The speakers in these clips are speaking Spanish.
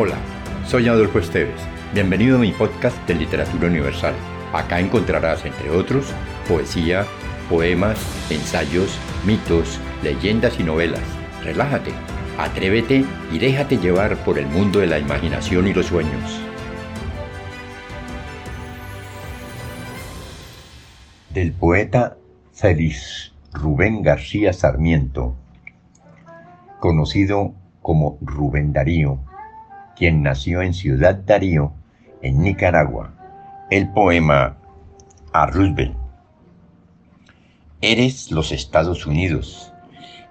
Hola, soy Adolfo Esteves. Bienvenido a mi podcast de Literatura Universal. Acá encontrarás, entre otros, poesía, poemas, ensayos, mitos, leyendas y novelas. Relájate, atrévete y déjate llevar por el mundo de la imaginación y los sueños. Del poeta Félix Rubén García Sarmiento, conocido como Rubén Darío, quien nació en Ciudad Darío, en Nicaragua, el poema a Roosevelt. Eres los Estados Unidos.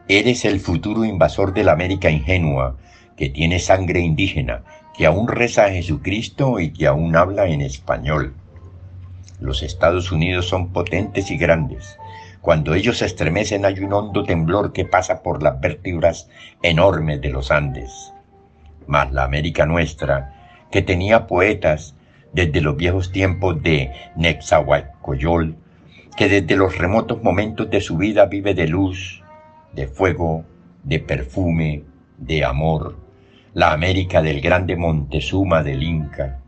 Eres el futuro invasor de la América ingenua, que tiene sangre indígena, que aún reza a Jesucristo y que aún habla en español. Los Estados Unidos son potentes y grandes. Cuando ellos se estremecen hay un hondo temblor que pasa por las vértebras enormes de los Andes más la América nuestra, que tenía poetas desde los viejos tiempos de Nexahualcoyol, que desde los remotos momentos de su vida vive de luz, de fuego, de perfume, de amor, la América del grande Montezuma del Inca,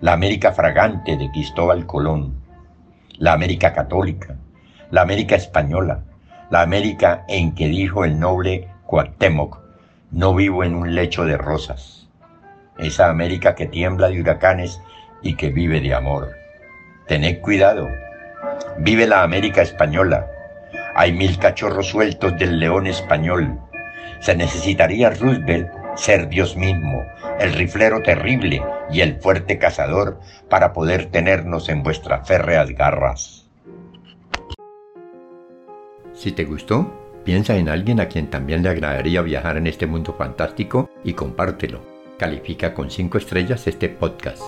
la América fragante de Cristóbal Colón, la América católica, la América española, la América en que dijo el noble Cuauhtémoc no vivo en un lecho de rosas. Esa América que tiembla de huracanes y que vive de amor. Tened cuidado. Vive la América española. Hay mil cachorros sueltos del león español. Se necesitaría Roosevelt ser Dios mismo, el riflero terrible y el fuerte cazador para poder tenernos en vuestras férreas garras. Si te gustó, Piensa en alguien a quien también le agradaría viajar en este mundo fantástico y compártelo. Califica con 5 estrellas este podcast.